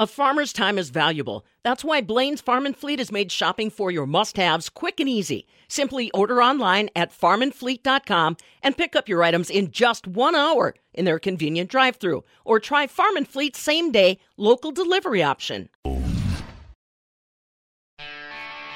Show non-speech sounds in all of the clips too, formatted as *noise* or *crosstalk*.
A farmer's time is valuable. That's why Blain's Farm and Fleet has made shopping for your must haves quick and easy. Simply order online at farmandfleet.com and pick up your items in just one hour in their convenient drive through. Or try Farm and Fleet's same day local delivery option.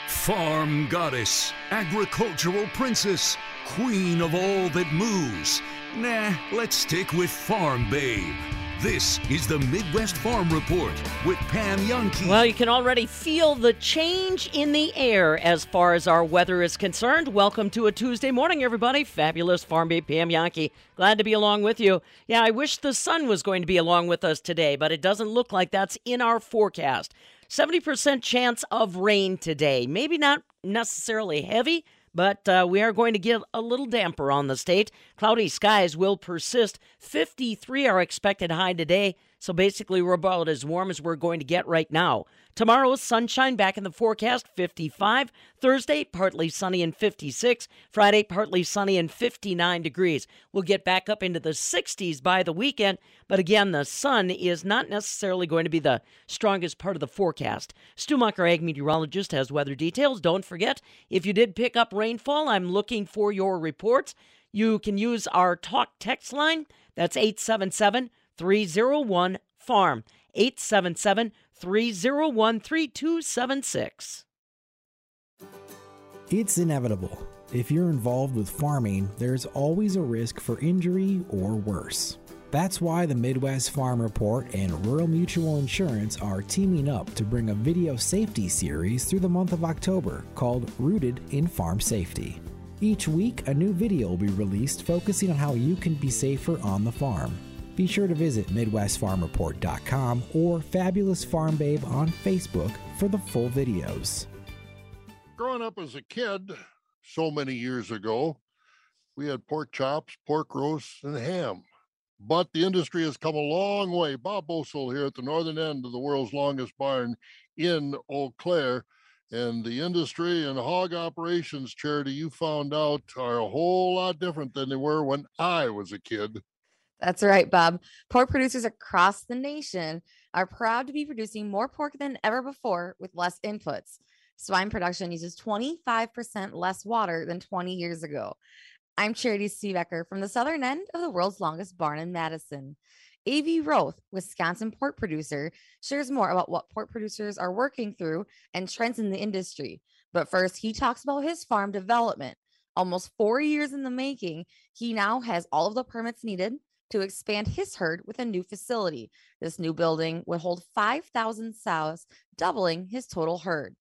Farm goddess, agricultural princess, queen of all that moves. Nah, let's stick with Farm Babe. This is the Midwest Farm Report with Pam Jahnke. Well, you can already feel the change in the air as far as our weather is concerned. Welcome to a Tuesday morning, everybody. Fabulous Farm Babe Pam Jahnke. Glad to be along with you. Yeah, I wish the sun was going to be along with us today, but it doesn't look like that's in our forecast. 70% chance of rain today. Maybe not necessarily heavy, but uh, we are going to get a little damper on the state. Cloudy skies will persist. 53 are expected high today, so basically we're about as warm as we're going to get right now. Tomorrow, sunshine back in the forecast, 55. Thursday, partly sunny and 56. Friday, partly sunny and 59 degrees. We'll get back up into the 60s by the weekend, but again, the sun is not necessarily going to be the strongest part of the forecast. Stu Mucker, ag meteorologist, has weather details. Don't forget, if you did pick up rainfall, I'm looking for your reports. You can use our talk text line. That's 877 301 FARM. 877 301 3276. It's inevitable. If you're involved with farming, there's always a risk for injury or worse. That's why the Midwest Farm Report and Rural Mutual Insurance are teaming up to bring a video safety series through the month of October called Rooted in Farm Safety. Each week, a new video will be released focusing on how you can be safer on the farm. Be sure to visit MidwestFarmReport.com or Fabulous Farm Babe on Facebook for the full videos. Growing up as a kid, so many years ago, we had pork chops, pork roasts, and ham. But the industry has come a long way. Bob Bosold here at the northern end of the world's longest barn in Eau Claire. And the industry and hog operations charity you found out are a whole lot different than they were when I was a kid. That's right, Bob. Pork producers across the nation are proud to be producing more pork than ever before with less inputs. Swine production uses 25% less water than 20 years ago. I'm Charity Seebecker from the southern end of the world's longest barn in Madison. A.V. Roth, Wisconsin pork producer, shares more about what pork producers are working through and trends in the industry. But first, he talks about his farm development. Almost four years in the making, he now has all of the permits needed to expand his herd with a new facility. This new building would hold 5,000 sows, doubling his total herd.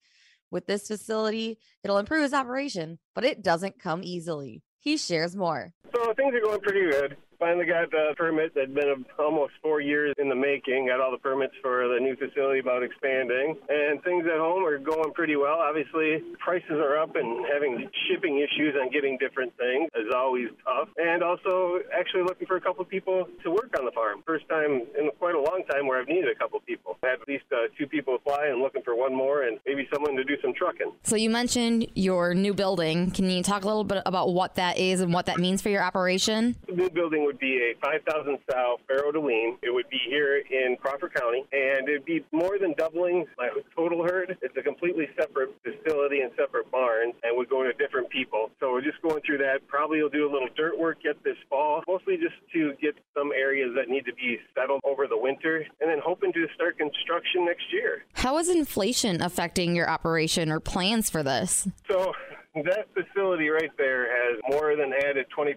With this facility, it'll improve his operation, but it doesn't come easily. He shares more. So things are going pretty good finally got the permit that'd been almost four years in the making. Got all the permits for the new facility about expanding, and things at home are going pretty well. Obviously, prices are up, and having shipping issues on getting different things is always tough. And also, actually looking for a couple of people to work on the farm. First time in quite a long time where I've needed a couple of people. I had at least uh, two people apply, and looking for one more, and maybe someone to do some trucking. So you mentioned your new building. Can you talk a little bit about what that is and what that means for your operation? The new building would be a 5,000 sow farrow to wean. It would be here in Crawford County, and it'd be more than doubling my total herd. It's a completely separate facility and separate barns, and would go to different people. So we're just going through that. Probably we'll do a little dirt work yet this fall, mostly just to get some areas that need to be settled over the winter, and then hoping to start construction next year. How is inflation affecting your operation or plans for this? So that facility right there has more than added 20%,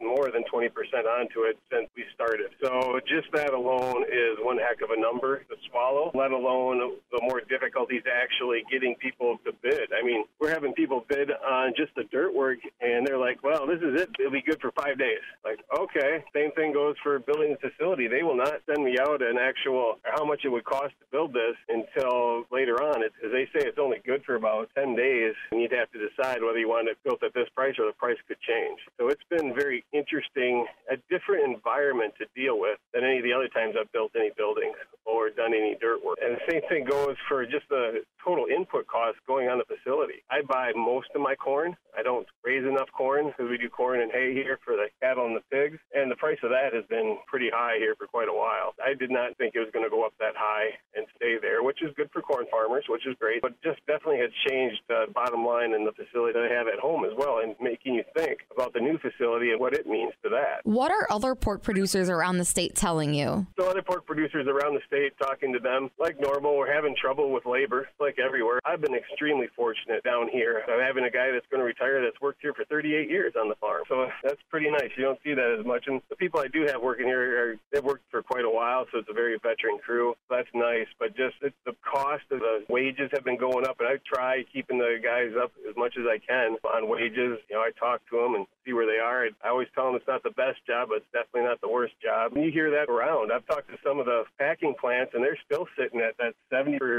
more than 20% onto it since we started. So just that alone is one heck of a number to swallow, let alone the more difficulties actually getting people to bid. I mean, we're having people bid on just the dirt work, and they're like, well, this is it. It'll be good for five days. Like, okay. Same thing goes for building the facility. They will not send me out an actual how much it would cost to build this until later on. It's, they say it's only good for about 10 days, and you'd have to decide decide whether you want it built at this price or the price could change. So it's been very interesting, a different environment to deal with than any of the other times I've built any buildings or done any dirt work. And the same thing goes for just the total input cost going on the facility. I buy most of my corn. I don't raise enough corn because we do corn and hay here for the cattle and the pigs. And the price of that has been pretty high here for quite a while. I did not think it was going to go up that high and stay there, which is good for corn farmers, which is great. But just definitely has changed the bottom line in the facility that I have at home as well and making you think about the new facility and what it means to that. What are other pork producers around the state telling you? So other pork producers around the state talking to them, like normal, we're having trouble with labor, like everywhere. I've been extremely fortunate down here. I'm having a guy that's going to retire that's worked here for 38 years on the farm. So uh, that's pretty nice. You don't see that as much. And the people I do have working here, are, they've worked for quite a while, so it's a very veteran crew. That's nice. But just it's the cost of the wages have been going up, and I try keeping the guys up as much as I can on wages. You know, I talk to them and see where they are. I always tell them it's not the best job, but it's definitely not the worst job. And you hear that around. I've talked to some of the packing plants, and they're still sitting at that 70%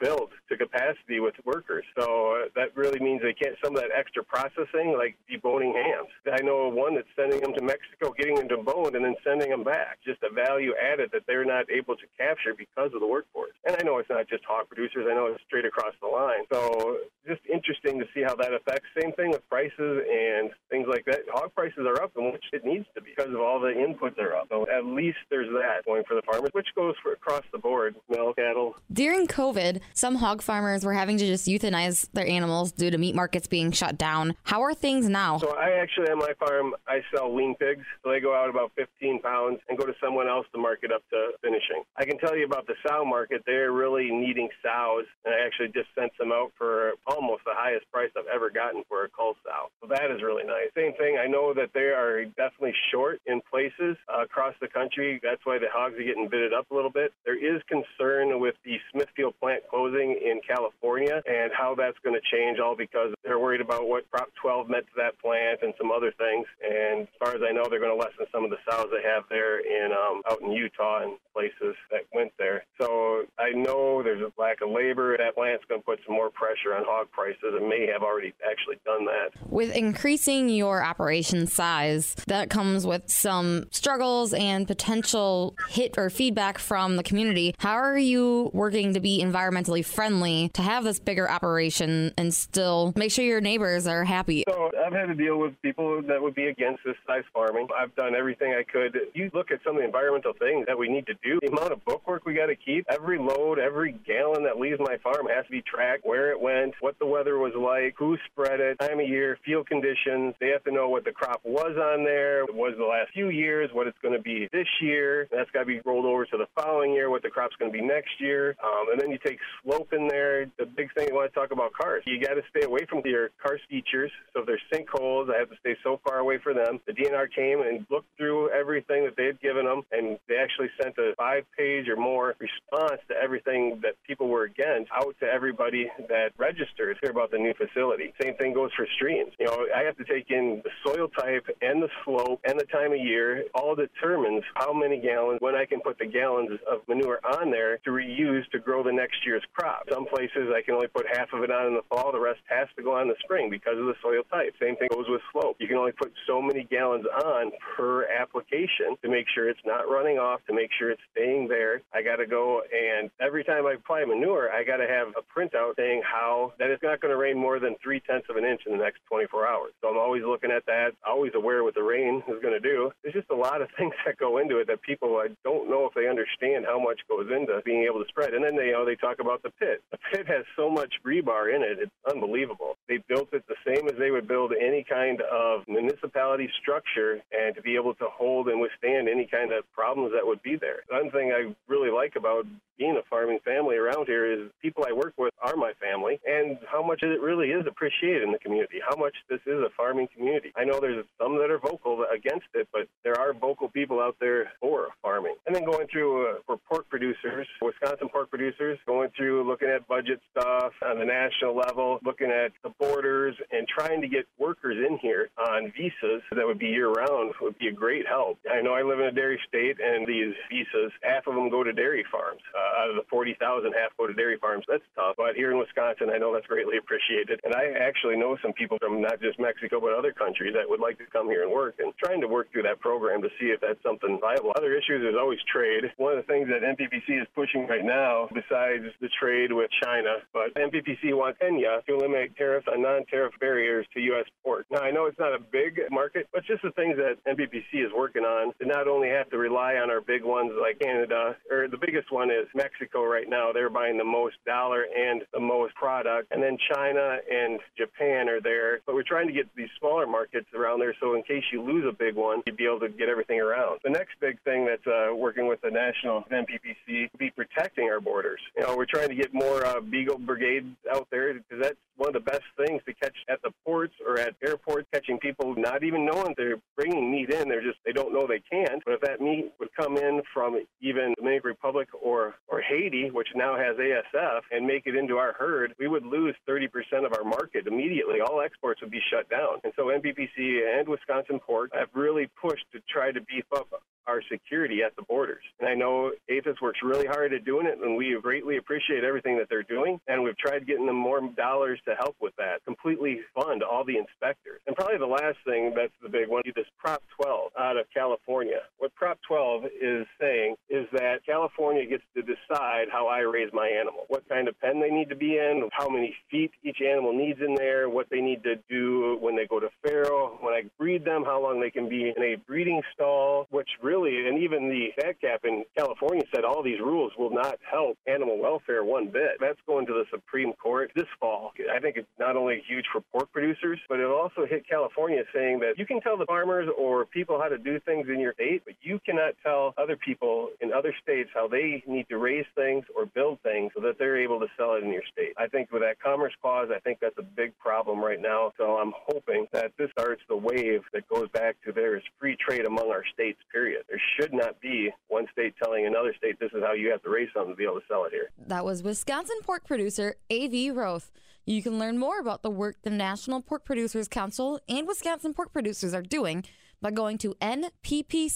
build to capacity with workers. So uh, that really means they can't some of that extra processing, like deboning hams. I know one that's sending them to Mexico, getting them deboned, and then sending them back. Just a value added that they're not able to capture because of the workforce. And I know it's not just hog producers. I know it's straight across the line. So just interesting to see how that affects. Same thing with prices and things like that. Hog prices are up, and which it needs to be because of all the inputs are up. So at least there's that going for the farmers, which goes for across the board. Milk, cattle. During COVID, some hog farmers were having to just euthanize their animals due to meat markets being shut down. How are things now? So I actually, on my farm, I sell wean pigs. So they go out about 15 pounds and go to someone else to market up to finishing. I can tell you about the sow market. They're really needing sows, and I actually just sent some out for almost the highest price I've ever gotten for a cull sow. So that is really nice. Same thing. I know that they are definitely short in places uh, across the country. That's why the hogs are getting bidded up a little bit. There is concern with the Smithfield plant closing in California and how that's going to change, all because they're worried about what Prop 12 meant to that plant and some other things. And as far as I know, they're going to lessen some of the sows they have there in um, out in Utah and places that went there. So I know there's a lack of labor. That plant's going to put some more pressure on hog prices and may have already actually done that. With increasing your operation size, that comes with some struggles and potential hit or feedback from the community. How are you working to be environmentally friendly to have this bigger operation and still make sure your neighbors are happy? So I've had to deal with people that would be against this size farming. I've done everything I could. You look at some of the environmental things that we need to do, the amount of bookwork we got to keep, every load, every gallon that leaves my farm has to be tracked, where it went, what the weather was like, who spread it, time of year, field conditions. They have to know what the crop was on there, what was the last few years, what it's going to be this year. That's got to be rolled over to the following year, what the crop's going to be next year. Um, and then you take slope in there. The big thing I want to talk about karst. You got to stay away from your karst features. So if there's sinkholes, I have to stay so far away from them. The DNR came and looked through everything that they had given them, and they actually sent a five-page or more response to everything that people were against out to everybody that registered here about the new facility. Same thing goes for streams. You know, I have to take in the soil type and the slope and the time of year. All determines how many gallons, when I can put the gallons of manure on there to reuse to grow the next year's crop. Some places I can only put half of it on in the fall, the rest has to go on in the spring because of the soil type. Same thing goes with slope. You can only put so many gallons on per application to make sure it's not running off, to make sure it's staying there. I got to go and every time I apply manure, I got to have a printout saying how that it's not going to rain more than three tenths of an inch in the next 24 hours. So I'm always looking at that, always aware what the rain is going to do. There's just a lot of *laughs* things that go into it that people I don't know if they understand how much goes into being able to spread. And then they you know they talk about the pit. The pit has so much rebar in it, it's unbelievable. They built it the same as they would build any kind of municipality structure and to be able to hold and withstand any kind of problems that would be there. One thing I really like about being a farming family around here is people I work with are my family and how much it really is appreciated in the community, how much this is a farming community. I know there's some that are vocal against it, but there are vocal people out there for farming. And then going through uh, for pork producers, Wisconsin pork producers, going through looking at budget stuff on the national level, looking at the borders and trying to get workers in here on visas that would be year round would be a great help. I know I live in a dairy state and these visas, half of them go to dairy farms. Uh, out of the 40,000, half go to dairy farms. That's tough. But here in Wisconsin, I know that's greatly appreciated. And actually know some people from not just Mexico but other countries that would like to come here and work, and trying to work through that program to see if that's something viable. Other issues is always trade. One of the things that NPPC is pushing right now, besides the trade with China, but NPPC wants Kenya to eliminate tariffs on non-tariff barriers to U.S. ports. Now I know it's not a big market, but just the things that NPPC is working on to not only have to rely on our big ones like Canada, or the biggest one is Mexico right now. They're buying the most dollar and the most product, and then China and Japan are there. But we're trying to get these smaller markets around there, so in case you lose a big one, you'd be able to get everything around. The next big thing that's uh, working with the national NPPC be protecting our borders. You know, we're trying to get more uh, Beagle brigades out there because that's one of the best things to catch at the ports or at airports, catching people not even knowing they're bringing meat in. They're just they don't know they can't. But if that meat would come in from even Dominican Republic or or Haiti, which now has ASF, and make it into our herd, we would lose 30% of our market immediately. All exports would be shut down. And so NPPC and Wisconsin Pork have really pushed to try to beef up our security at the borders. And I know APHIS works really hard at doing it, and we greatly appreciate everything that they're doing. And we've tried getting them more dollars to help with that, completely fund all the inspectors. And probably the last thing that's the big one is this Prop 12 out of California. What Prop 12 is saying is that California gets to decide how I raise my animal, what kind of pen they need to be in, how many feet each animal needs in there, what they need to do when they go to farrow, when I breed them, how long they can be in a breeding stall, which really, and even the fat cap in California said all these rules will not help animal welfare one bit. That's going to the Supreme Court this fall. I think it's not only huge for pork producers, but it'll also hit California saying that you can tell the farmers or people how to do things in your state, but you cannot tell other people in other states how they need to raise things or build things so that they're able to sell it in your state. I think with that Commerce Clause, I think that's a big problem right now. So I'm hoping that this starts the wave that goes back to there is free trade among our states, period. There should not be one state telling another state this is how you have to raise something to be able to sell it here. That was Wisconsin pork producer A.V. Roth. You can learn more about the work the National Pork Producers Council and Wisconsin pork producers are doing by going to nppc.org.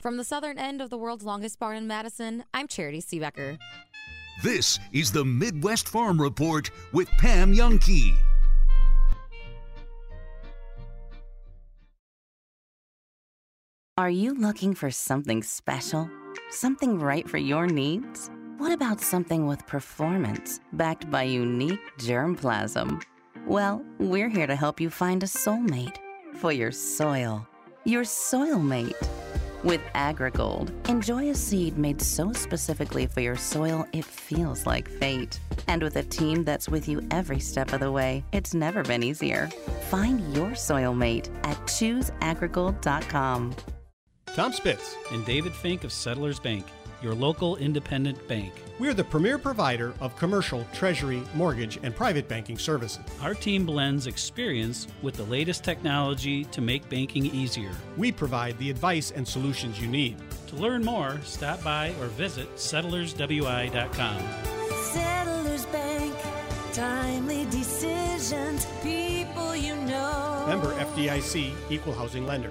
From the southern end of the world's longest barn in Madison, I'm Charity Seebecker. This is the Midwest Farm Report with Pam Jahnke. Are you looking for something special? Something right for your needs? What about something with performance backed by unique germplasm? Well, we're here to help you find a soulmate for your soil. Your soil mate. With AgriGold, enjoy a seed made so specifically for your soil it feels like fate. And with a team that's with you every step of the way, it's never been easier. Find your soil mate at chooseagrigold.com. Tom Spitz and David Fink of Settlers Bank, your local independent bank. We're the premier provider of commercial, treasury, mortgage, and private banking services. Our team blends experience with the latest technology to make banking easier. We provide the advice and solutions you need. To learn more, stop by or visit settlerswi.com. Settlers Bank, timely decisions, people you know. Member FDIC, Equal Housing Lender.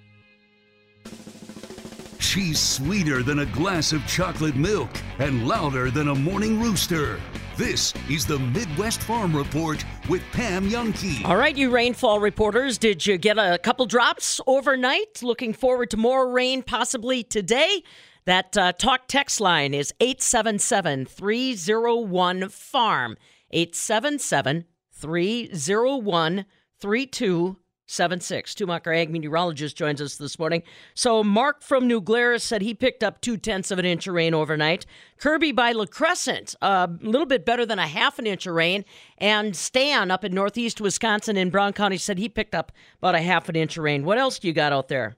She's sweeter than a glass of chocolate milk and louder than a morning rooster. This is the Midwest Farm Report with Pam Jahnke. All right, you rainfall reporters, did you get a couple drops overnight? Looking forward to more rain possibly today. That uh, talk text line is 877 301 FARM. 877 301 32 Seven six. Tumacher Ag meteorologist joins us this morning. So Mark from New Glarus said he picked up two-tenths of an inch of rain overnight. Kirby by La Crescent, a little bit better than a half an inch of rain. And Stan up in northeast Wisconsin in Brown County said he picked up about a half an inch of rain. What else do you got out there?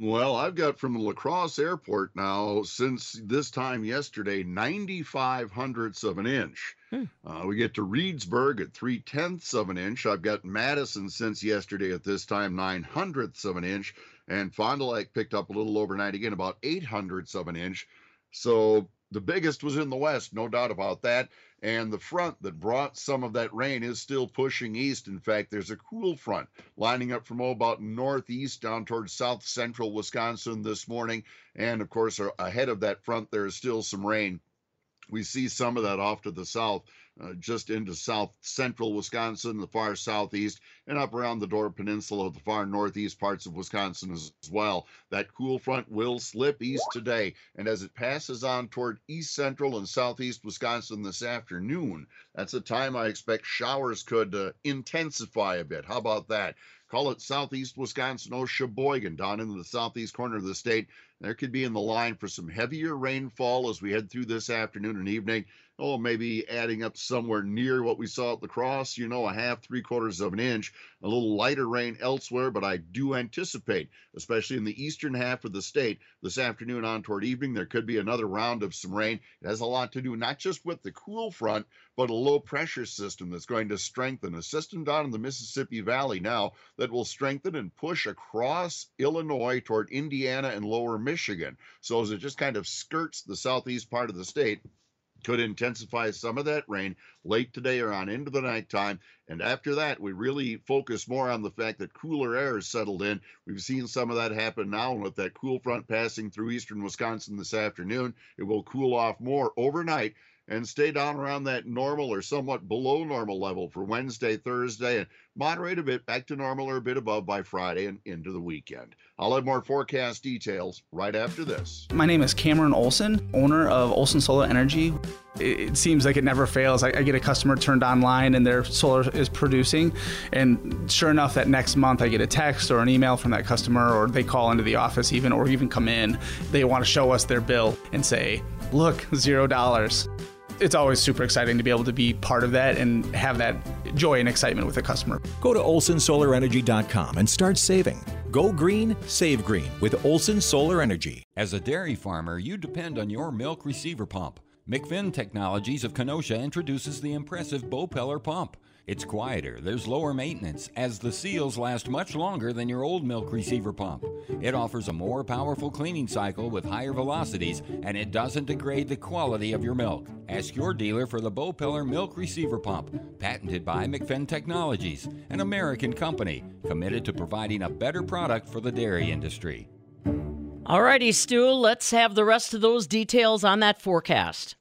Well, I've got from the La Crosse Airport now since this time yesterday, 95 hundredths of an inch. Hmm. Uh, we get to Reedsburg at three tenths of an inch. I've got Madison since yesterday at this time, nine hundredths of an inch. And Fond du Lac picked up a little overnight again, about eight hundredths of an inch. So the biggest was in the west, no doubt about that. And the front that brought some of that rain is still pushing east. In fact, there's a cool front lining up from oh, about northeast down towards south central Wisconsin this morning. And of course, ahead of that front, there is still some rain. We see some of that off to the south, uh, just into south central Wisconsin, the far southeast, and up around the Door Peninsula, the far northeast parts of Wisconsin as, as well. That cool front will slip east today, and as it passes on toward east central and southeast Wisconsin this afternoon, that's a time I expect showers could uh, intensify a bit. How about that? Call it southeast Wisconsin or Sheboygan, down into the southeast corner of the state. There could be in the line for some heavier rainfall as we head through this afternoon and evening. Oh, maybe adding up somewhere near what we saw at the cross, you know, a half, three quarters of an inch. A little lighter rain elsewhere, but I do anticipate, especially in the eastern half of the state, this afternoon on toward evening, there could be another round of some rain. It has a lot to do not just with the cool front, but a low pressure system that's going to strengthen a system down in the Mississippi Valley now that will strengthen and push across Illinois toward Indiana and lower Michigan. So as it just kind of skirts the southeast part of the state, could intensify some of that rain late today or on into the nighttime. And after that, we really focus more on the fact that cooler air has settled in. We've seen some of that happen now, and with that cool front passing through eastern Wisconsin this afternoon, it will cool off more overnight and stay down around that normal or somewhat below normal level for Wednesday, Thursday, and moderate a bit back to normal or a bit above by Friday and into the weekend. I'll have more forecast details right after this. My name is Cameron Olson, owner of Olson Solar Energy. It seems like it never fails. I get a customer turned online and their solar is producing, and sure enough, that next month I get a text or an email from that customer, or they call into the office even, or even come in. They want to show us their bill and say, "Look, zero dollars." It's always super exciting to be able to be part of that and have that joy and excitement with a customer. Go to olsonsolarenergy.com and start saving. Go green, save green with Olson Solar Energy. As a dairy farmer, you depend on your milk receiver pump. McFinn Technologies of Kenosha introduces the impressive Bopeller pump. It's quieter, there's lower maintenance, as the seals last much longer than your old milk receiver pump. It offers a more powerful cleaning cycle with higher velocities, and it doesn't degrade the quality of your milk. Ask your dealer for the Bopeller Milk Receiver Pump, patented by McFinn Technologies, an American company committed to providing a better product for the dairy industry. All righty, Stu, let's have the rest of those details on that forecast.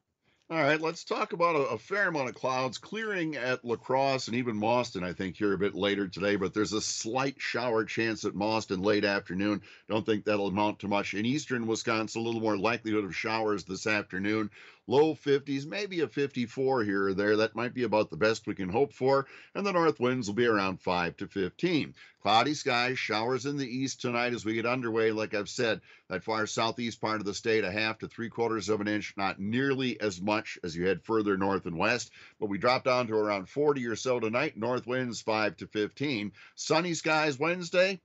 All right, let's talk about a, a fair amount of clouds clearing at La Crosse and even Mauston, I think, here a bit later today, but there's a slight shower chance at Mauston late afternoon. Don't think that'll amount to much. In eastern Wisconsin, a little more likelihood of showers this afternoon. Low 50s, maybe a 54 here or there. That might be about the best we can hope for. And the north winds will be around 5 to 15. Cloudy skies, showers in the east tonight as we get underway. Like I've said, that far southeast part of the state, a half to three quarters of an inch, not nearly as much as you head further north and west. But we drop down to around 40 or so tonight. North winds 5 to 15. Sunny skies Wednesday,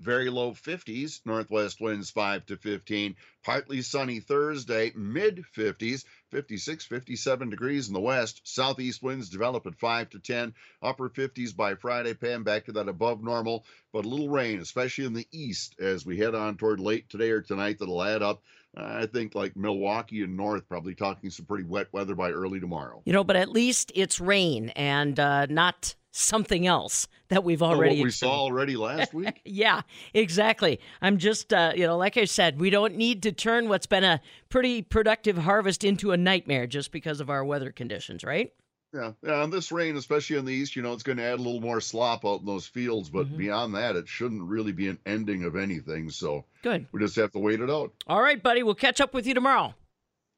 very low 50s, northwest winds 5 to 15. Partly sunny Thursday, mid 50s, 56, 57 degrees in the west. Southeast winds develop at 5 to 10. Upper 50s by Friday, Pam, back to that above normal, but a little rain, especially in the east as we head on toward late today or tonight, that'll add up. I think like Milwaukee and north, probably talking some pretty wet weather by early tomorrow. You know, but at least it's rain and uh, not something else that we've Oh, already what we saw already last week. *laughs* Yeah, exactly. I'm just, uh, you know, like I said, we don't need to turn what's been a pretty productive harvest into a nightmare just because of our weather conditions, right? Yeah, yeah, and this rain, especially in the east, you know, it's going to add a little more slop out in those fields. But Mm-hmm. beyond that, it shouldn't really be an ending of anything. So Good. we just have to wait it out. All right, buddy. We'll catch up with you tomorrow.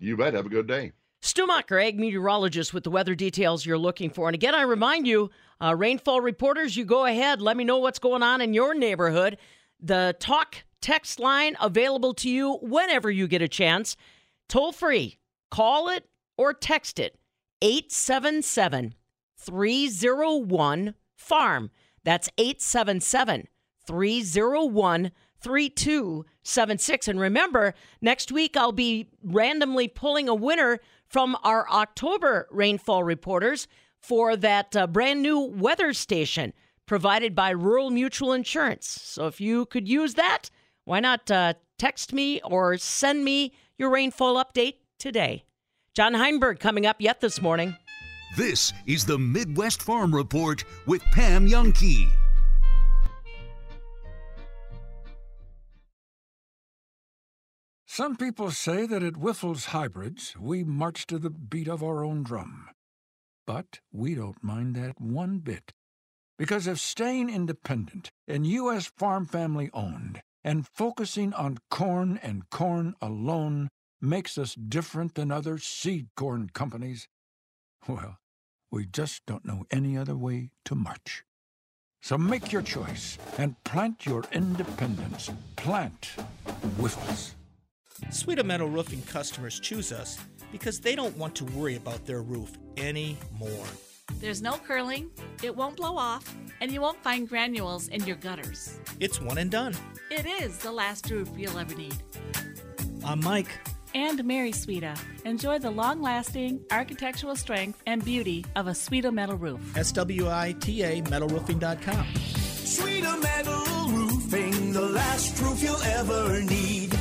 You bet. Have a good day. Stu Macher, ag meteorologist with the weather details you're looking for. And again, I remind you, uh, rainfall reporters, you go ahead. Let me know what's going on in your neighborhood. The talk text line available to you whenever you get a chance. Toll free. Call it or text it. 877 301 FARM. That's 877 301 3276. And remember, next week I'll be randomly pulling a winner from our October rainfall reporters for that uh, brand new weather station provided by Rural Mutual Insurance. So if you could use that, why not uh, text me or send me your rainfall update today? John Heinberg coming up yet this morning. This is the Midwest Farm Report with Pam Jahnke. Some people say that at Wyffels Hybrids, we march to the beat of our own drum. But we don't mind that one bit. Because if staying independent and U.S. farm family owned and focusing on corn and corn alone makes us different than other seed corn companies, well, we just don't know any other way to march. So make your choice and plant your independence. Plant Wyffels. Swita Metal Roofing customers choose us because they don't want to worry about their roof anymore. There's no curling, it won't blow off, and you won't find granules in your gutters. It's one and done. It is the last roof you'll ever need. I'm Mike. And Mary Swita. Enjoy the long lasting architectural strength and beauty of a Swita metal roof. S-W-I-T-A metalroofing.com. Swita metal roofing, the last roof you'll ever need.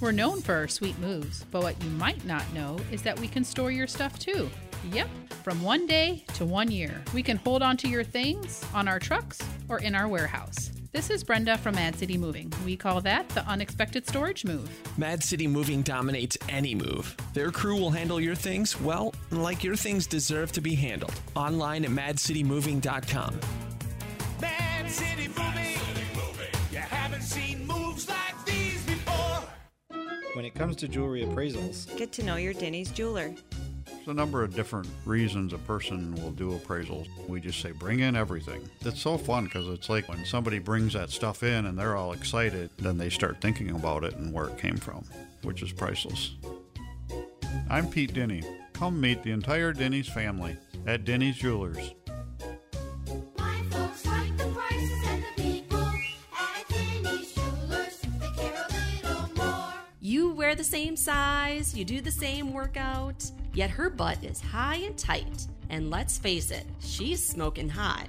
We're known for our sweet moves, but what you might not know is that we can store your stuff too. Yep, from one day to one year. We can hold on to your things on our trucks or in our warehouse. This is Brenda from Mad City Moving. We call that the unexpected storage move. Mad City Moving dominates any move. Their crew will handle your things, well, like your things deserve to be handled. Online at madcitymoving.com. Mad City Moving. When it comes to jewelry appraisals, Get to know your Denny's jeweler. There's a number of different reasons a person will do appraisals. We just say, bring in everything. It's so fun because it's like when somebody brings that stuff in and they're all excited, then they start thinking about it and where it came from, which is priceless. I'm Pete Denny. Come meet the entire Denny's family at Denny's Jewelers. The same size, you do the same workout, yet her butt is high and tight. And let's face it, she's smoking hot.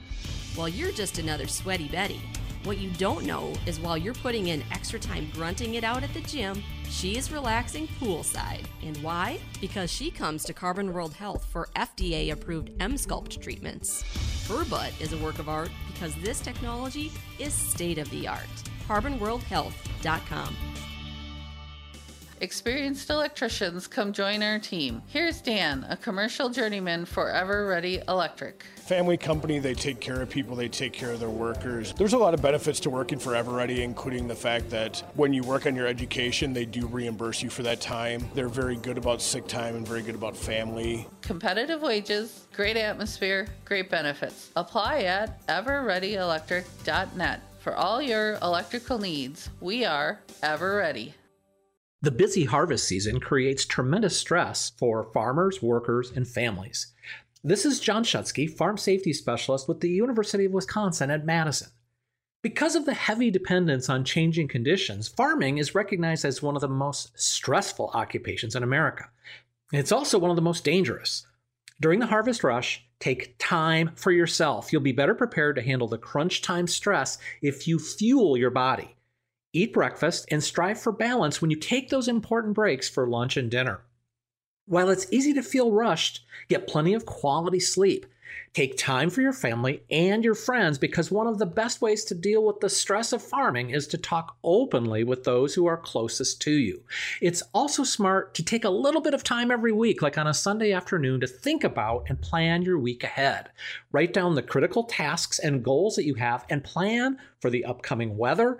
While you're just another sweaty Betty. What you don't know is while you're putting in extra time grunting it out at the gym, she is relaxing poolside. And why? Because she comes to Carbon World Health for FDA approved Emsculpt treatments. Her butt is a work of art because this technology is state of the art. CarbonWorldHealth.com. Experienced electricians, come join our team. Here's Dan, a commercial journeyman for Ever Ready Electric. Family company, they take care of people, they take care of their workers. There's a lot of benefits to working for Everready, including the fact that when you work on your education, they do reimburse you for that time. They're very good about sick time and very good about family. Competitive wages, great atmosphere, great benefits. Apply at everreadyelectric.net for all your electrical needs. We are Ever Ready. The busy harvest season creates tremendous stress for farmers, workers, and families. This is John Shutske, Farm Safety Specialist with the University of Wisconsin at Madison. Because of the heavy dependence on changing conditions, farming is recognized as one of the most stressful occupations in America. It's also one of the most dangerous. During the harvest rush, take time for yourself. You'll be better prepared to handle the crunch time stress if you fuel your body. Eat breakfast and strive for balance when you take those important breaks for lunch and dinner. While it's easy to feel rushed, get plenty of quality sleep. Take time for your family and your friends because one of the best ways to deal with the stress of farming is to talk openly with those who are closest to you. It's also smart to take a little bit of time every week, like on a Sunday afternoon, to think about and plan your week ahead. Write down the critical tasks and goals that you have and plan for the upcoming weather,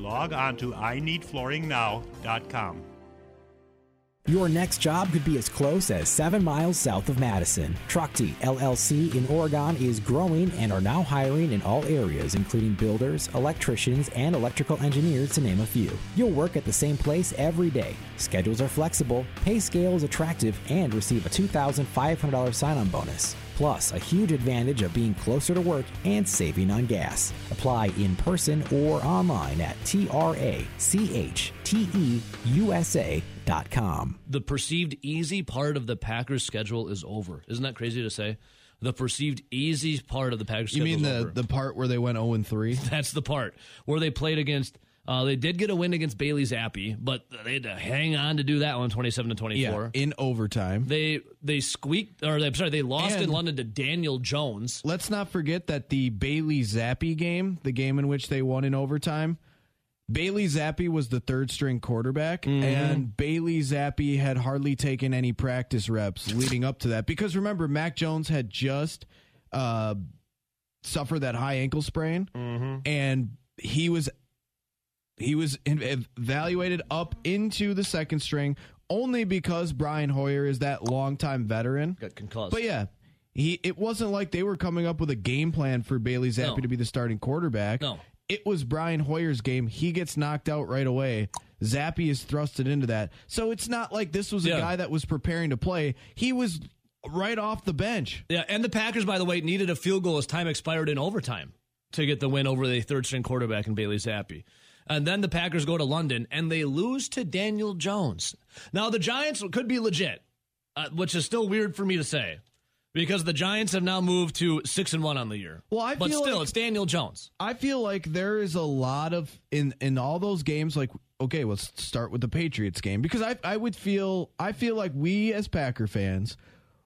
Log on to ineedflooringnow.com. Your next job could be as close as seven miles south of Madison. Trachte LLC in Oregon is growing and are now hiring in all areas, including builders, electricians, and electrical engineers, to name a few. You'll work at the same place every day. Schedules are flexible, pay scale is attractive, and receive a $2,500 sign on bonus. Plus, a huge advantage of being closer to work and saving on gas. Apply in person or online at TRACHTEUSA.com. The perceived easy part of the Packers schedule is over. Isn't that crazy to say? The perceived easy part of the Packers You schedule mean is the over. the part where they went 0 and 3? *laughs* That's the part where they played against. Uh, they did get a win against Bailey Zappe, but they had to hang on to do that one, twenty-seven to twenty-four. Yeah, in overtime. They they squeaked, or I'm sorry, they lost in London to Daniel Jones. Let's not forget that the Bailey Zappe game, the game in which they won in overtime, Bailey Zappe was the third string quarterback, Mm-hmm. and Bailey Zappe had hardly taken any practice reps leading up to that. Because remember, Mac Jones had just uh, suffered that high ankle sprain, Mm-hmm. and he was he was evaluated up into the second string only because Brian Hoyer is that longtime veteran. Got concussed. But yeah, he it wasn't like they were coming up with a game plan for Bailey Zappe No. to be the starting quarterback. No. It was Brian Hoyer's game. He gets knocked out right away. Zappe is thrusted into that. So it's not like this was a Yeah. guy that was preparing to play. He was right off the bench. Yeah, and the Packers, by the way, needed a field goal as time expired in overtime to get the win over the third string quarterback in Bailey Zappe. And then the Packers go to London and they lose to Daniel Jones. Now the Giants could be legit, uh, which is still weird for me to say, because the Giants have now moved to six and one on the year. Well, I but feel still, like- it's Daniel Jones. I feel like there is a lot of in in all those games. Like, okay, let's start with the Patriots game because I I would feel I feel like we as Packer fans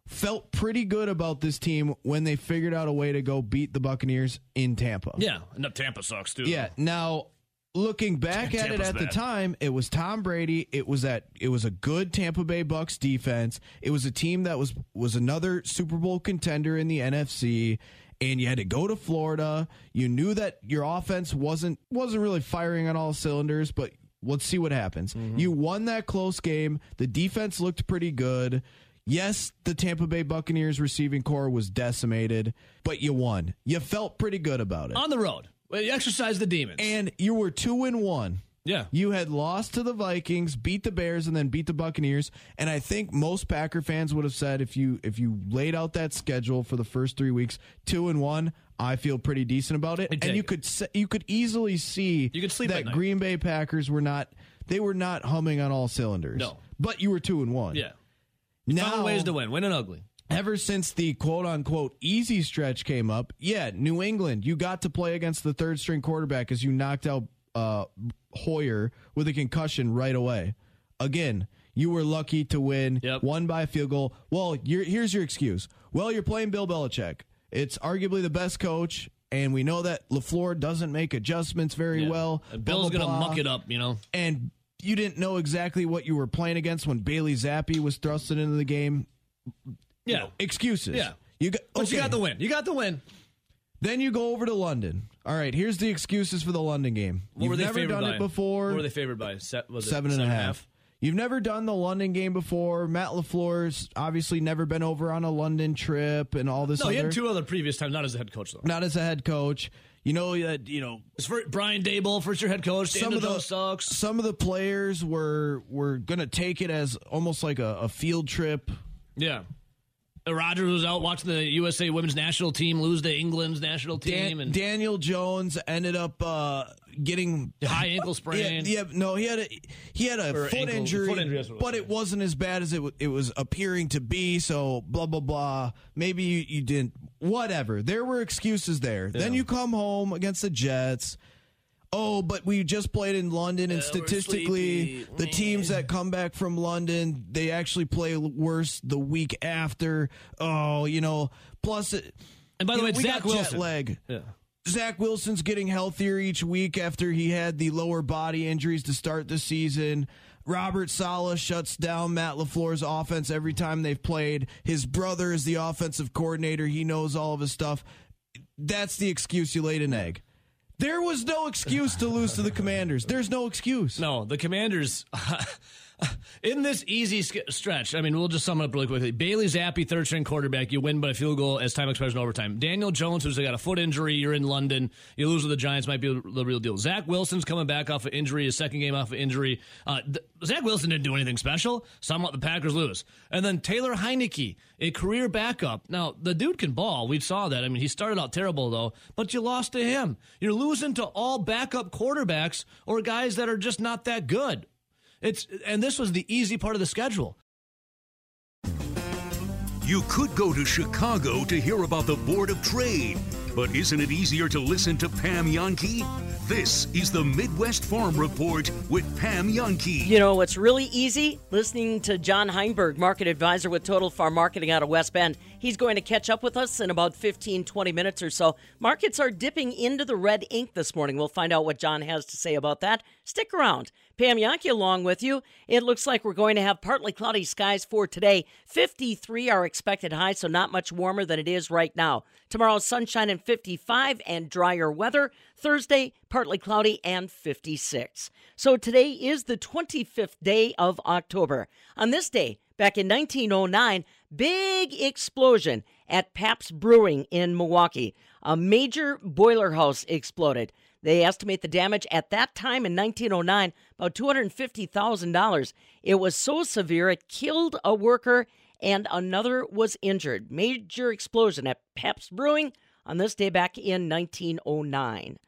felt pretty good about this team when they figured out a way to go beat the Buccaneers in Tampa. Yeah, and Tampa sucks too. Yeah. Now, looking back at it at the time, it was Tom Brady. It was that it was a good Tampa Bay Bucks defense. It was a team that was was another Super Bowl contender in the NFC. And you had to go to Florida. You knew that your offense wasn't wasn't really firing on all cylinders, but let's see what happens. Mm-hmm. You won that close game. The defense looked pretty good. Yes, the Tampa Bay Buccaneers receiving corps was decimated, but you won. You felt pretty good about it On the road. Well, you exercise the demons. and you were two and one. Yeah. You had lost to the Vikings, beat the Bears, and then beat the Buccaneers. And I think most Packer fans would have said if you if you laid out that schedule for the first three weeks, two and one, I feel pretty decent about it. And you it. could you could easily see You could sleep that. Green Bay Packers were not they were not humming on all cylinders. No. but you were two and one. Yeah. now Found ways to win. Win and ugly. Ever since the quote unquote easy stretch came up, yeah, New England, you got to play against the third string quarterback as you knocked out uh, Hoyer with a concussion right away. Again, you were lucky to win, won by a field goal. Well, here's your excuse. Well, you're playing Bill Belichick. It's arguably the best coach, and we know that LaFleur doesn't make adjustments very Yeah. well. And Bill's going to muck it up, you know. And you didn't know exactly what you were playing against when Bailey Zappe was thrusted into the game. Yeah. Excuses. Yeah. You got, But you got the win. You got the win. Then you go over to London. All right, here's the excuses for the London game. What You've were they never favored done by? it before. What were they favored by? Se- was it seven and a half. You've never done the London game before. Matt LaFleur's obviously never been over on a London trip and all this stuff. No, other. he had two other previous times, not as a head coach though. Not as a head coach. You know that you know It's for Brian Daboll, first year head coach. some Daniel of the Jones sucks. some of the players were were going to take it as almost like a, a field trip. Yeah. Rodgers was out watching the USA women's national team lose to England's national team, Dan- and Daniel Jones ended up uh, getting high ankle sprain. Yeah, yeah, no, he had a he had a Or foot ankle- injury, foot injury, that's what it was, but it wasn't as bad as it w- it was appearing to be. So blah blah blah. Maybe you, you didn't. Whatever. There were excuses there. Then you come home against the Jets. Oh, but we just played in London, and statistically, the teams that come back from London, they actually play worse the week after. Oh, you know, plus. It, And by the way, know, we Zach got jet Wilson. lag. Yeah. Zach Wilson's getting healthier each week after he had the lower body injuries to start the season. Robert Saleh shuts down Matt LaFleur's offense every time they've played. His brother is the offensive coordinator. He knows all of his stuff. That's the excuse you laid an egg. There was no excuse to lose to the Commanders. There's no excuse. No, the Commanders. *laughs* In this easy stretch, I mean, we'll just sum it up really quickly. Bailey Zappe, third string quarterback, you win by a field goal as time expires in overtime. Daniel Jones, who's got a foot injury, you're in London, you lose with the Giants, might be the real deal. Zach Wilson's coming back off of injury, his second game off of injury. Uh, th- Zach Wilson didn't do anything special. Some let the Packers lose. And then Taylor Heinicke, a career backup. Now, the dude can ball. We saw that. I mean, he started out terrible, though, but you lost to him. You're losing to all backup quarterbacks or guys that are just not that good. It's and this was the easy part of the schedule. You could go to Chicago to hear about the Board of Trade, but isn't it easier to listen to Pam Jahnke? This is the Midwest Farm Report with Pam Jahnke. You know what's really easy? Listening to John Heinberg, market advisor with Total Farm Marketing out of West Bend. He's going to catch up with us in about 15, 20 minutes or so. Markets are dipping into the red ink this morning. We'll find out what John has to say about that. Stick around. Pam Jahnke along with you. It looks like we're going to have partly cloudy skies for today. 53 are expected high, so not much warmer than it is right now. Tomorrow, sunshine and 55 and drier weather. Thursday, partly cloudy and 56. So today is the 25th day of October. On this day, back in 1909, big explosion at Pabst Brewing in Milwaukee. A major boiler house exploded. They estimate the damage at that time in 1909 about $250,000. It was so severe it killed a worker and another was injured. Major explosion at Pabst Brewing on this day back in 1909.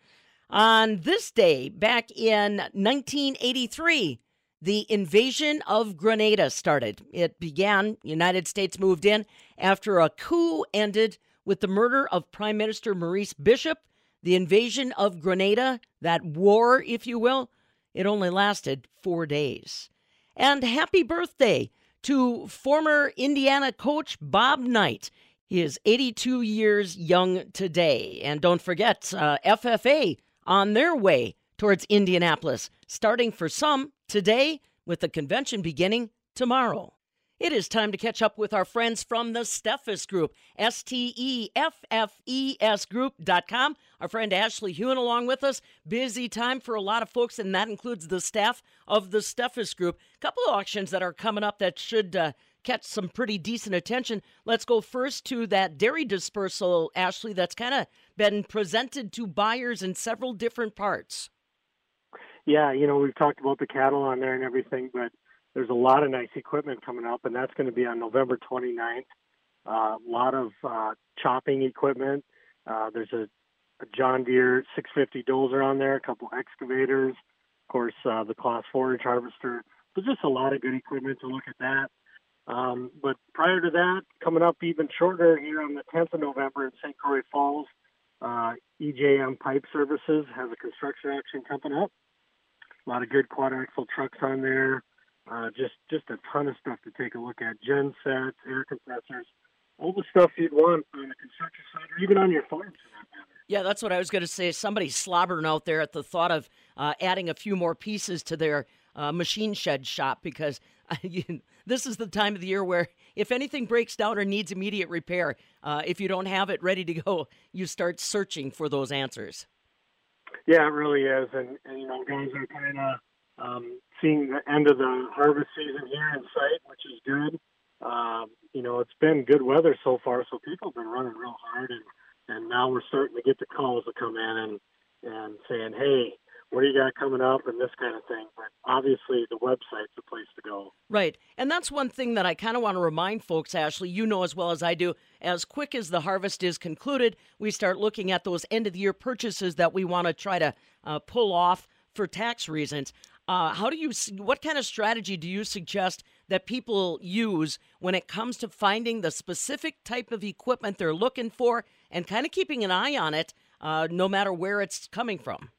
On this day back in 1983, the invasion of Grenada started. It began, United States moved in after a coup ended with the murder of Prime Minister Maurice Bishop. The invasion of Grenada, that war, if you will, it only lasted four days. And happy birthday to former Indiana coach Bob Knight. He is 82 years young today. And don't forget, uh, FFA on their way towards Indianapolis, starting for some today, with the convention beginning tomorrow. It is time to catch up with our friends from the Steffes Group, S T E F F E S Group.com. Our friend Ashley Hewen along with us. Busy time for a lot of folks, and that includes the staff of the Steffes Group. A couple of auctions that are coming up that should uh, catch some pretty decent attention. Let's go first to that dairy dispersal, Ashley, that's kind of been presented to buyers in several different parts. Yeah, you know, we've talked about the cattle on there and everything, but there's a lot of nice equipment coming up, and that's going to be on November 29th. A uh, lot of uh, chopping equipment. Uh, there's a, a John Deere 650 dozer on there, a couple excavators, of course, uh, the Claas Forage harvester. So just a lot of good equipment to look at that. Um, but prior to that, coming up even shorter here on the 10th of November in St. Croix Falls, uh, EJM Pipe Services has a construction action coming up. A lot of good quad axle trucks on there. Uh, just just a ton of stuff to take a look at. Gen sets, air compressors, all the stuff you'd want on the construction site or even on your farm. Yeah, that's what I was going to say. Somebody's slobbering out there at the thought of uh, adding a few more pieces to their uh, machine shed shop because *laughs* uh, you, this is the time of the year where if anything breaks down or needs immediate repair, uh, if you don't have it ready to go, you start searching for those answers. Yeah, it really is, and, and you know, guys are kind of um, seeing the end of the harvest season here in sight, which is good. Um, you know, it's been good weather so far, so people have been running real hard, and and now we're starting to get the calls to come in and and saying, hey, what do you got coming up and this kind of thing. But obviously, the website's the place to go. Right. And that's one thing that I kind of want to remind folks, Ashley, you know as well as I do. As quick as the harvest is concluded, we start looking at those end of the year purchases that we want to try to uh, pull off for tax reasons. Uh, how do you, what kind of strategy do you suggest that people use when it comes to finding the specific type of equipment they're looking for and kind of keeping an eye on it, uh, no matter where it's coming from?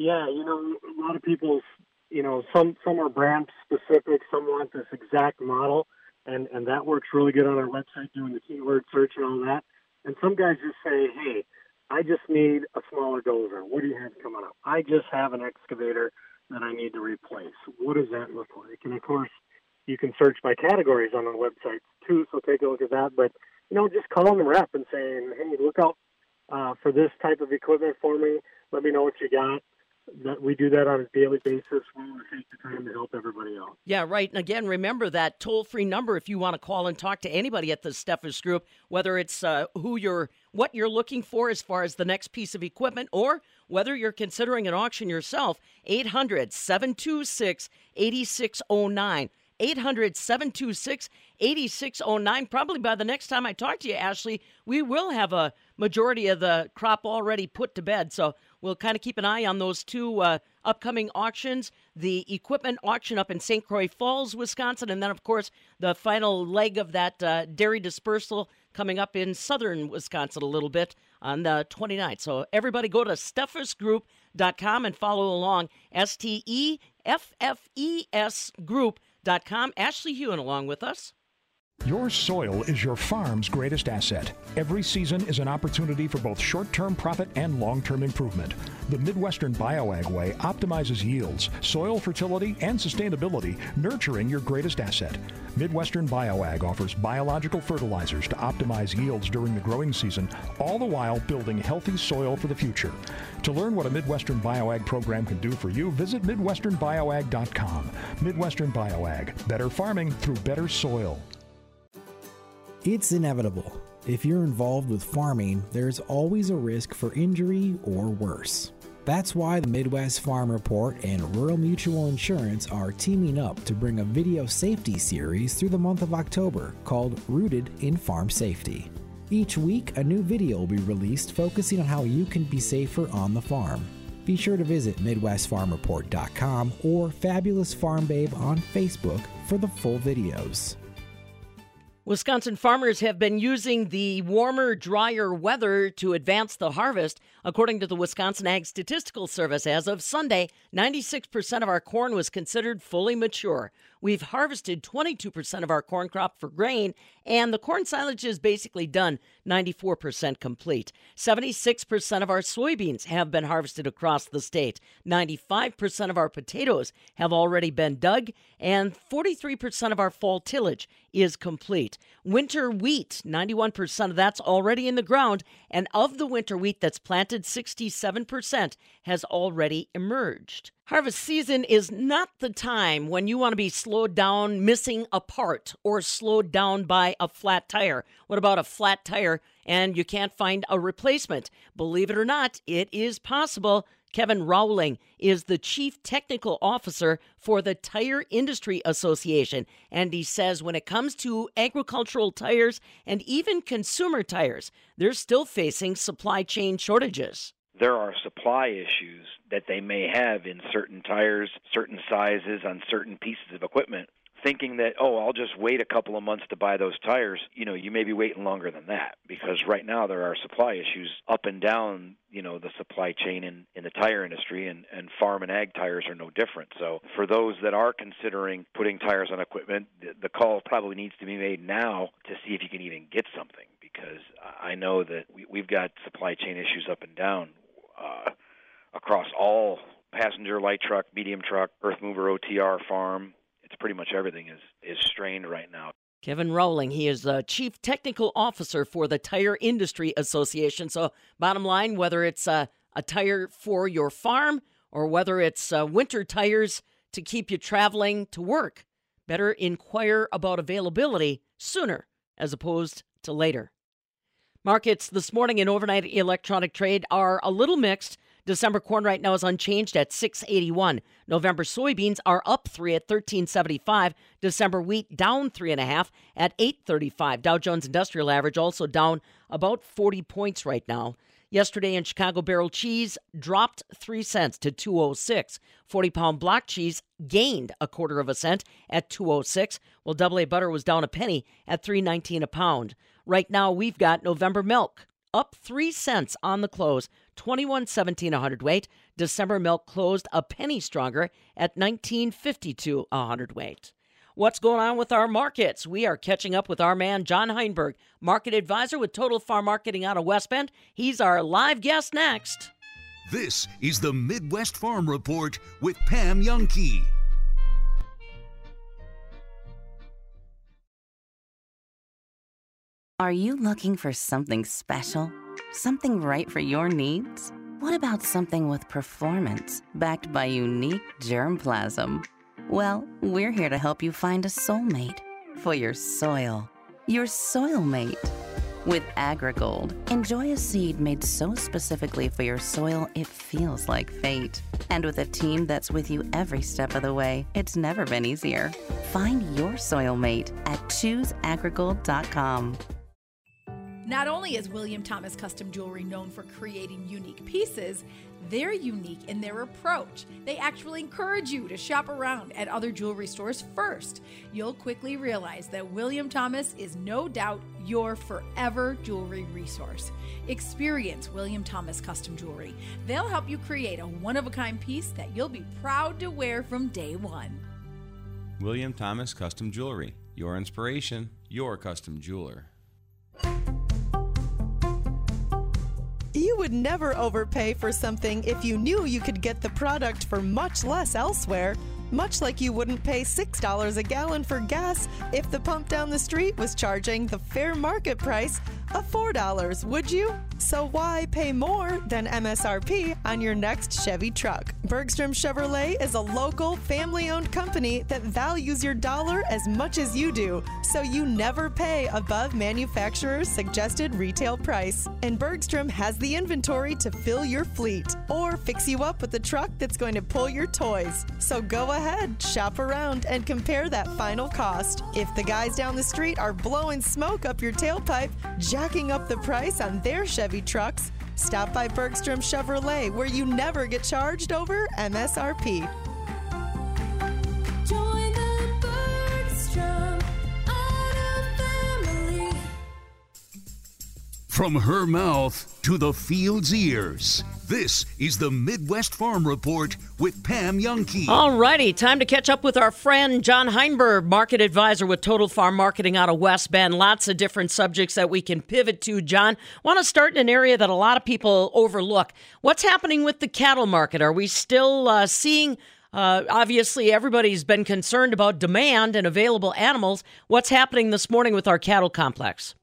Yeah, you know, a lot of people, you know, some some are brand specific, some want this exact model, and and that works really good on our website doing the keyword search and all that. And some guys just say, hey, I just need a smaller dozer. What do you have coming up? I just have an excavator that I need to replace. What does that look like? And of course, you can search by categories on the website too, so take a look at that. But you know, just calling the rep and saying, hey, look out uh, for this type of equipment for me. Let me know what you got that we do that on a daily basis. We want to take the time to help everybody else. Yeah, right. And again, remember that toll free number if you want to call and talk to anybody at the Steffes Group, whether it's uh, who you're, what you're looking for as far as the next piece of equipment, or whether you're considering an auction yourself. 800 726 8609. 800 726 8609. Probably by the next time I talk to you, Ashley, we will have a majority of the crop already put to bed. So we'll kind of keep an eye on those two uh, upcoming auctions the equipment auction up in St. Croix Falls, Wisconsin, and then, of course, the final leg of that uh, dairy dispersal coming up in southern Wisconsin a little bit on the 29th. So everybody go to steffesgroup.com and follow along. S T E F F E S group.com. Ashley Hewen along with us. Your soil is your farm's greatest asset. Every season is an opportunity for both short term profit and long term improvement. The Midwestern BioAg Way optimizes yields, soil fertility, and sustainability, nurturing your greatest asset. Midwestern BioAg offers biological fertilizers to optimize yields during the growing season, all the while building healthy soil for the future. To learn what a Midwestern BioAg program can do for you, visit MidwesternBioAg.com. Midwestern BioAg, better farming through better soil. It's inevitable. If you're involved with farming, there's always a risk for injury or worse. That's why the Midwest Farm Report and Rural Mutual Insurance are teaming up to bring a video safety series through the month of October called Rooted in Farm Safety. Each week, a new video will be released focusing on how you can be safer on the farm. Be sure to visit MidwestFarmReport.com or Fabulous Farm Babe on Facebook for the full videos. Wisconsin farmers have been using the warmer, drier weather to advance the harvest. According to the Wisconsin Ag Statistical Service, as of Sunday, 96% of our corn was considered fully mature. We've harvested 22% of our corn crop for grain, and the corn silage is basically done, 94% complete. 76% of our soybeans have been harvested across the state. 95% of our potatoes have already been dug, and 43% of our fall tillage is complete. Winter wheat, 91% of that's already in the ground, and of the winter wheat that's planted, 67% has already emerged. Harvest season is not the time when you want to be slowed down missing a part or slowed down by a flat tire. What about a flat tire and you can't find a replacement? Believe it or not, it is possible. Kevin Rohlwing is the Chief Technical Officer for the Tire Industry Association. And he says when it comes to agricultural tires and even consumer tires, they're still facing supply chain shortages there are supply issues that they may have in certain tires, certain sizes, on certain pieces of equipment. Thinking that, oh, I'll just wait a couple of months to buy those tires, you know, you may be waiting longer than that because right now there are supply issues up and down, you know, the supply chain in, in the tire industry, and, and farm and ag tires are no different. So for those that are considering putting tires on equipment, the, the call probably needs to be made now to see if you can even get something because I know that we, we've got supply chain issues up and down uh, across all passenger light truck, medium truck, earth mover, OTR, farm. It's pretty much everything is is strained right now. Kevin Rohlwing, he is the Chief Technical Officer for the Tire Industry Association. So, bottom line, whether it's a, a tire for your farm or whether it's uh, winter tires to keep you traveling to work, better inquire about availability sooner as opposed to later. Markets this morning and overnight electronic trade are a little mixed. December corn right now is unchanged at 681. November soybeans are up three at 1375. December wheat down three and a half at 835. Dow Jones Industrial Average also down about 40 points right now. Yesterday in Chicago, barrel cheese dropped 3 cents to 206. 40 pound block cheese gained a quarter of a cent at 206, while double A butter was down a penny at 319 a pound. Right now, we've got November milk up 3 cents on the close, 21.17 a hundredweight. December milk closed a penny stronger at 19.52 a hundredweight. What's going on with our markets? We are catching up with our man John Heinberg, market advisor with Total Farm Marketing out of West Bend. He's our live guest next. This is the Midwest Farm Report with Pam Jahnke. Are you looking for something special? Something right for your needs? What about something with performance, backed by unique germplasm? Well, we're here to help you find a soulmate for your soil. Your soil mate. With AgriGold, enjoy a seed made so specifically for your soil it feels like fate. And with a team that's with you every step of the way, it's never been easier. Find your soil mate at chooseagrigold.com. Not only is William Thomas Custom Jewelry known for creating unique pieces, they're unique in their approach. They actually encourage you to shop around at other jewelry stores first. You'll quickly realize that William Thomas is no doubt your forever jewelry resource. Experience William Thomas Custom Jewelry. They'll help you create a one of a kind piece that you'll be proud to wear from day one. William Thomas Custom Jewelry. Your inspiration, your custom jeweler. You would never overpay for something if you knew you could get the product for much less elsewhere. Much like you wouldn't pay $6 a gallon for gas if the pump down the street was charging the fair market price of $4, would you? So why pay more than MSRP on your next Chevy truck? Bergstrom Chevrolet is a local, family owned company that values your dollar as much as you do, so you never pay above manufacturer's suggested retail price. And Bergstrom has the inventory to fill your fleet or fix you up with the truck that's going to pull your toys. So go ahead, shop around, and compare that final cost. If the guys down the street are blowing smoke up your tailpipe, jacking up the price on their Chevy trucks, stop by Bergstrom Chevrolet where you never get charged over MSRP. From her mouth to the field's ears, this is the Midwest Farm Report with Pam Jahnke. All righty, time to catch up with our friend John Heinberg, market advisor with Total Farm Marketing out of West Bend. Lots of different subjects that we can pivot to, John. Want to start in an area that a lot of people overlook. What's happening with the cattle market? Are we still uh, seeing? Uh, obviously, everybody's been concerned about demand and available animals. What's happening this morning with our cattle complex?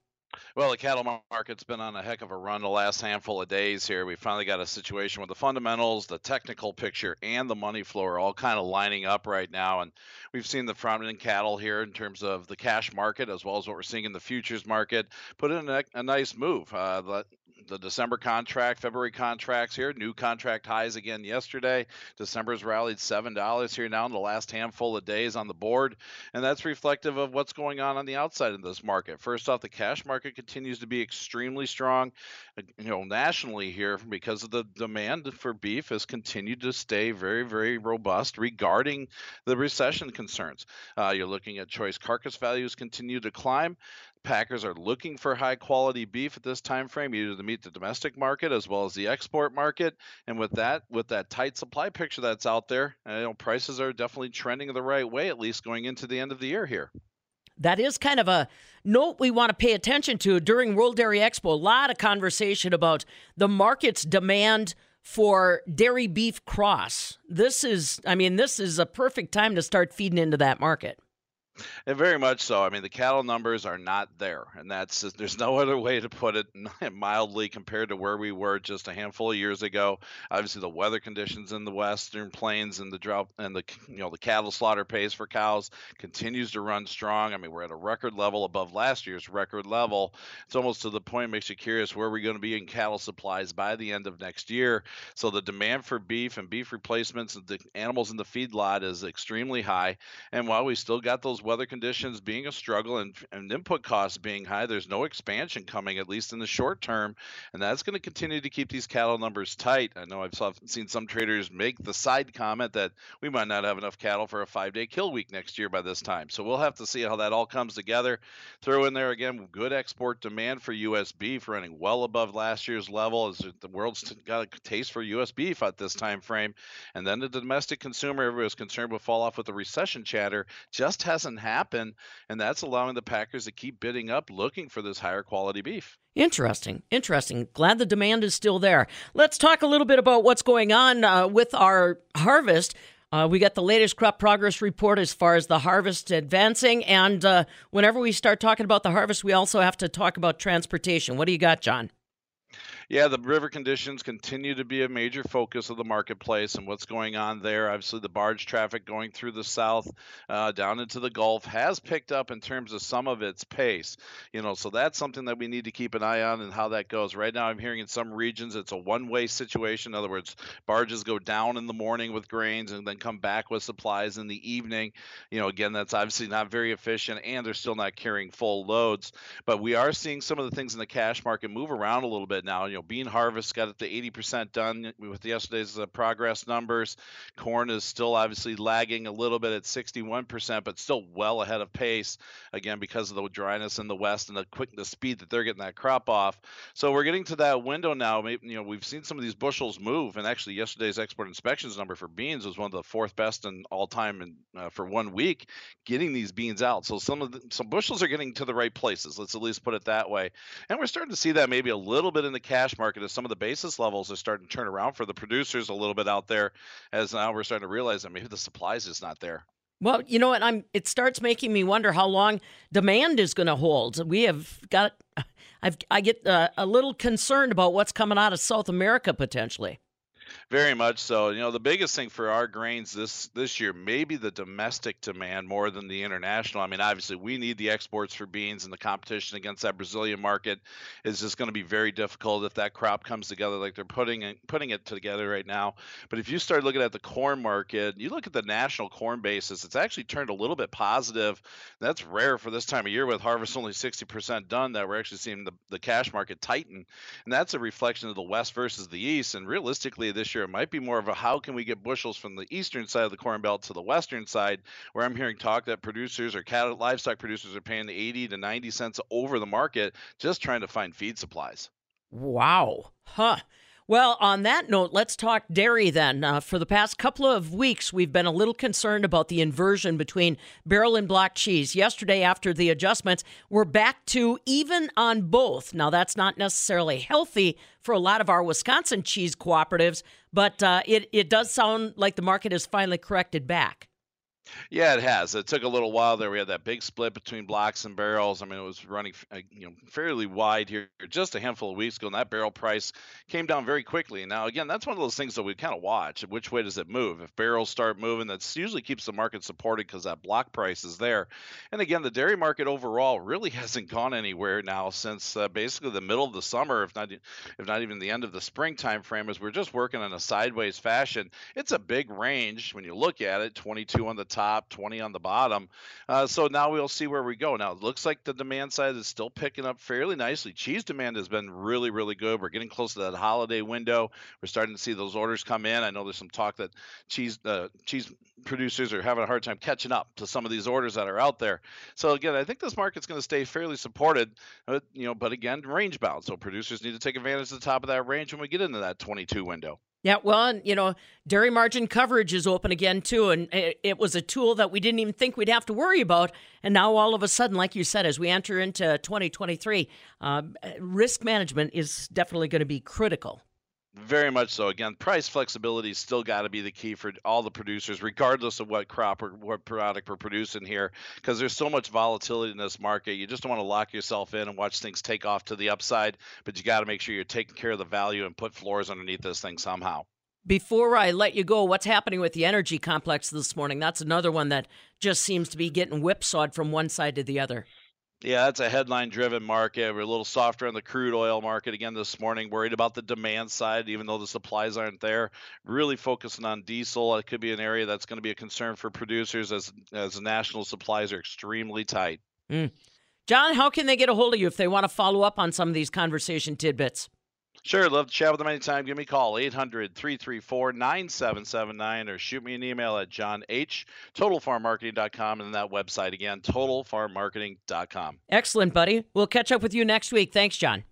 Well, the cattle market's been on a heck of a run the last handful of days here. We finally got a situation where the fundamentals, the technical picture, and the money flow are all kind of lining up right now. And we've seen the front end cattle here in terms of the cash market, as well as what we're seeing in the futures market, put in a, a nice move. Uh, the, the December contract, February contracts here, new contract highs again yesterday. December's rallied seven dollars here now in the last handful of days on the board, and that's reflective of what's going on on the outside of this market. First off, the cash market continues to be extremely strong, uh, you know, nationally here because of the demand for beef has continued to stay very, very robust regarding the recession concerns. Uh, you're looking at choice carcass values continue to climb. Packers are looking for high quality beef at this time frame, either to meet the domestic market as well as the export market. And with that, with that tight supply picture that's out there, uh, know, prices are definitely trending the right way, at least going into the end of the year here. That is kind of a note we want to pay attention to during World Dairy Expo. A lot of conversation about the market's demand for dairy beef cross. This is, I mean, this is a perfect time to start feeding into that market. And very much so. I mean, the cattle numbers are not there, and that's there's no other way to put it *laughs* mildly compared to where we were just a handful of years ago. Obviously, the weather conditions in the western plains and the drought and the you know the cattle slaughter pace for cows continues to run strong. I mean, we're at a record level above last year's record level. It's almost to the point makes you curious where we're going to be in cattle supplies by the end of next year. So the demand for beef and beef replacements, and the animals in the feedlot is extremely high. And while we still got those weather conditions being a struggle and, and input costs being high, there's no expansion coming, at least in the short term. And that's going to continue to keep these cattle numbers tight. I know I've seen some traders make the side comment that we might not have enough cattle for a five day kill week next year by this time. So we'll have to see how that all comes together. Throw in there again good export demand for US beef running well above last year's level as the world's got a taste for US beef at this time frame. And then the domestic consumer, everybody was concerned would fall off with the recession chatter, just hasn't happened. And that's allowing the Packers to keep bidding up looking for this higher quality beef. Interesting. Interesting. Glad the demand is still there. Let's talk a little bit about what's going on uh, with our harvest. Uh, we got the latest crop progress report as far as the harvest advancing. And uh, whenever we start talking about the harvest, we also have to talk about transportation. What do you got, John? Yeah, the river conditions continue to be a major focus of the marketplace and what's going on there. Obviously, the barge traffic going through the south uh, down into the Gulf has picked up in terms of some of its pace. You know, so that's something that we need to keep an eye on and how that goes. Right now, I'm hearing in some regions it's a one-way situation. In other words, barges go down in the morning with grains and then come back with supplies in the evening. You know, again, that's obviously not very efficient, and they're still not carrying full loads. But we are seeing some of the things in the cash market move around a little bit now. You bean harvest got it to 80% done with yesterday's uh, progress numbers. Corn is still obviously lagging a little bit at 61%, but still well ahead of pace again because of the dryness in the west and the quick the speed that they're getting that crop off. So we're getting to that window now. Maybe, you know, we've seen some of these bushels move, and actually yesterday's export inspections number for beans was one of the fourth best in all time and uh, for one week getting these beans out. So some of the, some bushels are getting to the right places. Let's at least put it that way. And we're starting to see that maybe a little bit in the cash market as some of the basis levels are starting to turn around for the producers a little bit out there as now we're starting to realize that maybe the supply is not there. Well, you know what? I'm. It starts making me wonder how long demand is going to hold. We have got. I've. I get uh, a little concerned about what's coming out of South America potentially. Very much so. You know, the biggest thing for our grains this this year maybe the domestic demand more than the international. I mean, obviously we need the exports for beans, and the competition against that Brazilian market is just going to be very difficult if that crop comes together like they're putting it, putting it together right now. But if you start looking at the corn market, you look at the national corn basis, it's actually turned a little bit positive. That's rare for this time of year with harvest only 60% done. That we're actually seeing the, the cash market tighten, and that's a reflection of the West versus the East. And realistically, this year it might be more of a how can we get bushels from the eastern side of the corn belt to the western side where i'm hearing talk that producers or cattle livestock producers are paying 80 to 90 cents over the market just trying to find feed supplies. Wow huh well, on that note, let's talk dairy then. Uh, for the past couple of weeks, we've been a little concerned about the inversion between barrel and block cheese. Yesterday, after the adjustments, we're back to even on both. Now, that's not necessarily healthy for a lot of our Wisconsin cheese cooperatives, but uh, it, it does sound like the market has finally corrected back. Yeah, it has. It took a little while there. We had that big split between blocks and barrels. I mean, it was running uh, you know fairly wide here just a handful of weeks ago, and that barrel price came down very quickly. Now, again, that's one of those things that we kind of watch. Which way does it move? If barrels start moving, that usually keeps the market supported because that block price is there. And again, the dairy market overall really *laughs* hasn't gone anywhere now since uh, basically the middle of the summer, if not if not even the end of the spring time frame, as we're just working in a sideways fashion. It's a big range when you look at it, 22 on the top, 20 on the bottom. Uh, so now we'll see where we go. Now it looks like the demand side is still picking up fairly nicely. Cheese demand has been really, really good. We're getting close to that holiday window. We're starting to see those orders come in. I know there's some talk that cheese uh, cheese producers are having a hard time catching up to some of these orders that are out there. So again, I think this market's going to stay fairly supported, you know, but again, range bound. So producers need to take advantage of the top of that range when we get into that 22 window. Yeah, well, and, you know, dairy margin coverage is open again too, and it, was a tool that we didn't even think we'd have to worry about, and now all of a sudden, like you said, as we enter into 2023, uh, risk management is definitely going to be critical. Very much so. Again, price flexibility still got to be the key for all the producers, regardless of what crop or what product we're producing here, because there's so much volatility in this market. You just don't want to lock yourself in and watch things take off to the upside, but you got to make sure you're taking care of the value and put floors underneath this thing somehow. Before I let you go, what's happening with the energy complex this morning? That's another one that just seems to be getting whipsawed from one side to the other. Yeah, that's a headline driven market. We're a little softer on the crude oil market again this morning, worried about the demand side, even though the supplies aren't there. Really focusing on diesel. It could be an area that's going to be a concern for producers as as national supplies are extremely tight. Mm. John, how can they get a hold of you if they want to follow up on some of these conversation tidbits? Sure, love to chat with them anytime. Give me a call, 800 334 9779, or shoot me an email at john h, totalfarmmarketing.com, and that website again, totalfarmmarketing.com. Excellent, buddy. We'll catch up with you next week. Thanks, John.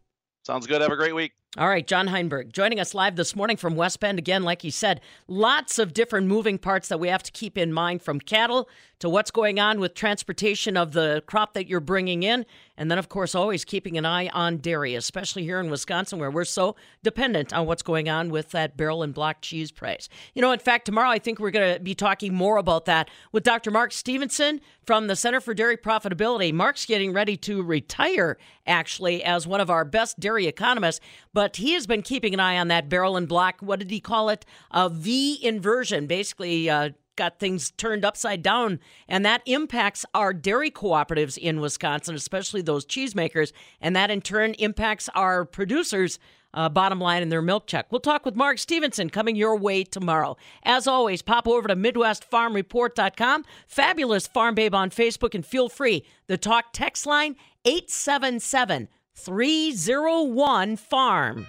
Sounds good. Have a great week. All right, John Heinberg joining us live this morning from West Bend. Again, like he said, lots of different moving parts that we have to keep in mind from cattle to what's going on with transportation of the crop that you're bringing in. And then, of course, always keeping an eye on dairy, especially here in Wisconsin, where we're so dependent on what's going on with that barrel and block cheese price. You know, in fact, tomorrow I think we're going to be talking more about that with Dr. Mark Stephenson from the Center for Dairy Profitability. Mark's getting ready to retire, actually, as one of our best dairy economists, but he has been keeping an eye on that barrel and block. What did he call it? A V inversion, basically. Uh, got things turned upside down, and that impacts our dairy cooperatives in Wisconsin, especially those cheesemakers, and that in turn impacts our producers. Uh, bottom line in their milk check. We'll talk with Mark Stephenson coming your way tomorrow. As always, pop over to MidwestFarmReport.com, fabulous Farm Babe on Facebook, and feel free. The talk text line 877 301 FARM.